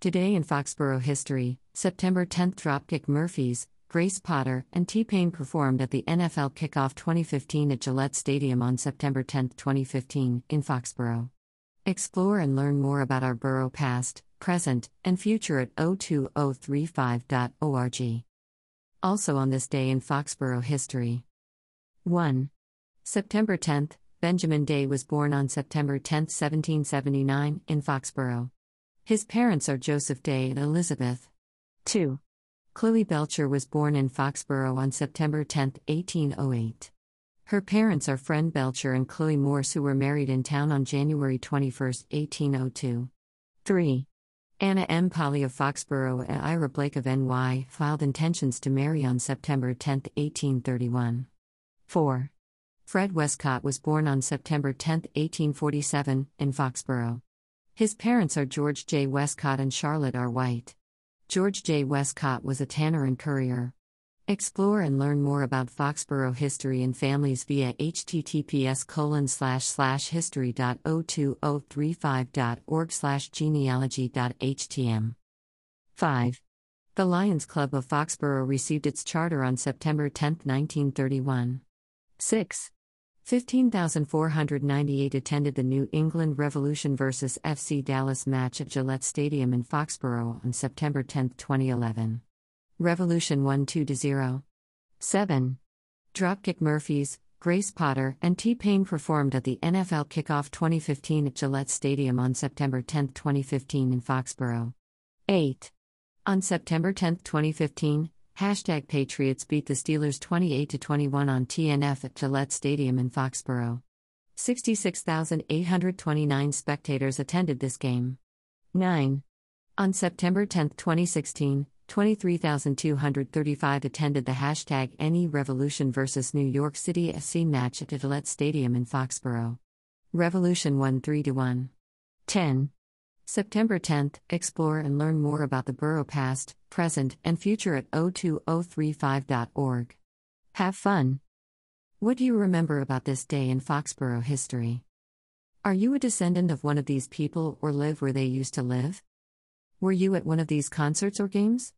Today in Foxborough history, September 10th Dropkick Murphys, Grace Potter, and T Pain performed at the NFL Kickoff 2015 at Gillette Stadium on September 10, 2015, in Foxborough. Explore and learn more about our borough past, present, and future at 02035.org. Also on this day in Foxborough history. 1. September 10th, Benjamin Day was born on September 10, 1779, in Foxborough. His parents are Joseph Day and Elizabeth. 2. Chloe Belcher was born in Foxborough on September 10, 1808. Her parents are Friend Belcher and Chloe Morse, who were married in town on January 21, 1802. 3. Anna M. Polly of Foxborough and Ira Blake of NY filed intentions to marry on September 10, 1831. 4. Fred Westcott was born on September 10, 1847, in Foxborough. His parents are George J. Westcott and Charlotte R. White. George J. Westcott was a tanner and currier. Explore and learn more about Foxborough history and families via https colon slash slash history.02035.org slash genealogy.htm. 5. The Lions Club of Foxborough received its charter on September 10, 1931. 6. 15,498 attended the New England Revolution vs. FC Dallas match at Gillette Stadium in Foxborough on September 10, 2011. Revolution won 2 0. 7. Dropkick Murphys, Grace Potter, and T Pain performed at the NFL Kickoff 2015 at Gillette Stadium on September 10, 2015 in Foxborough. 8. On September 10, 2015, Hashtag Patriots beat the Steelers 28 21 on TNF at Gillette Stadium in Foxborough. 66,829 spectators attended this game. 9. On September 10, 2016, 23,235 attended the hashtag NE Revolution vs. New York City SC match at Gillette Stadium in Foxborough. Revolution won 3 1. 10. September 10th, explore and learn more about the borough past, present, and future at 02035.org. Have fun! What do you remember about this day in Foxborough history? Are you a descendant of one of these people or live where they used to live? Were you at one of these concerts or games?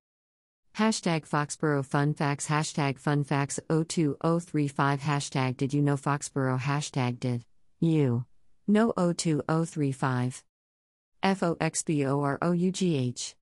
Hashtag Foxborough Fun Facts Hashtag Fun Facts 02035 Hashtag Did you know Foxborough Hashtag Did you know 02035 F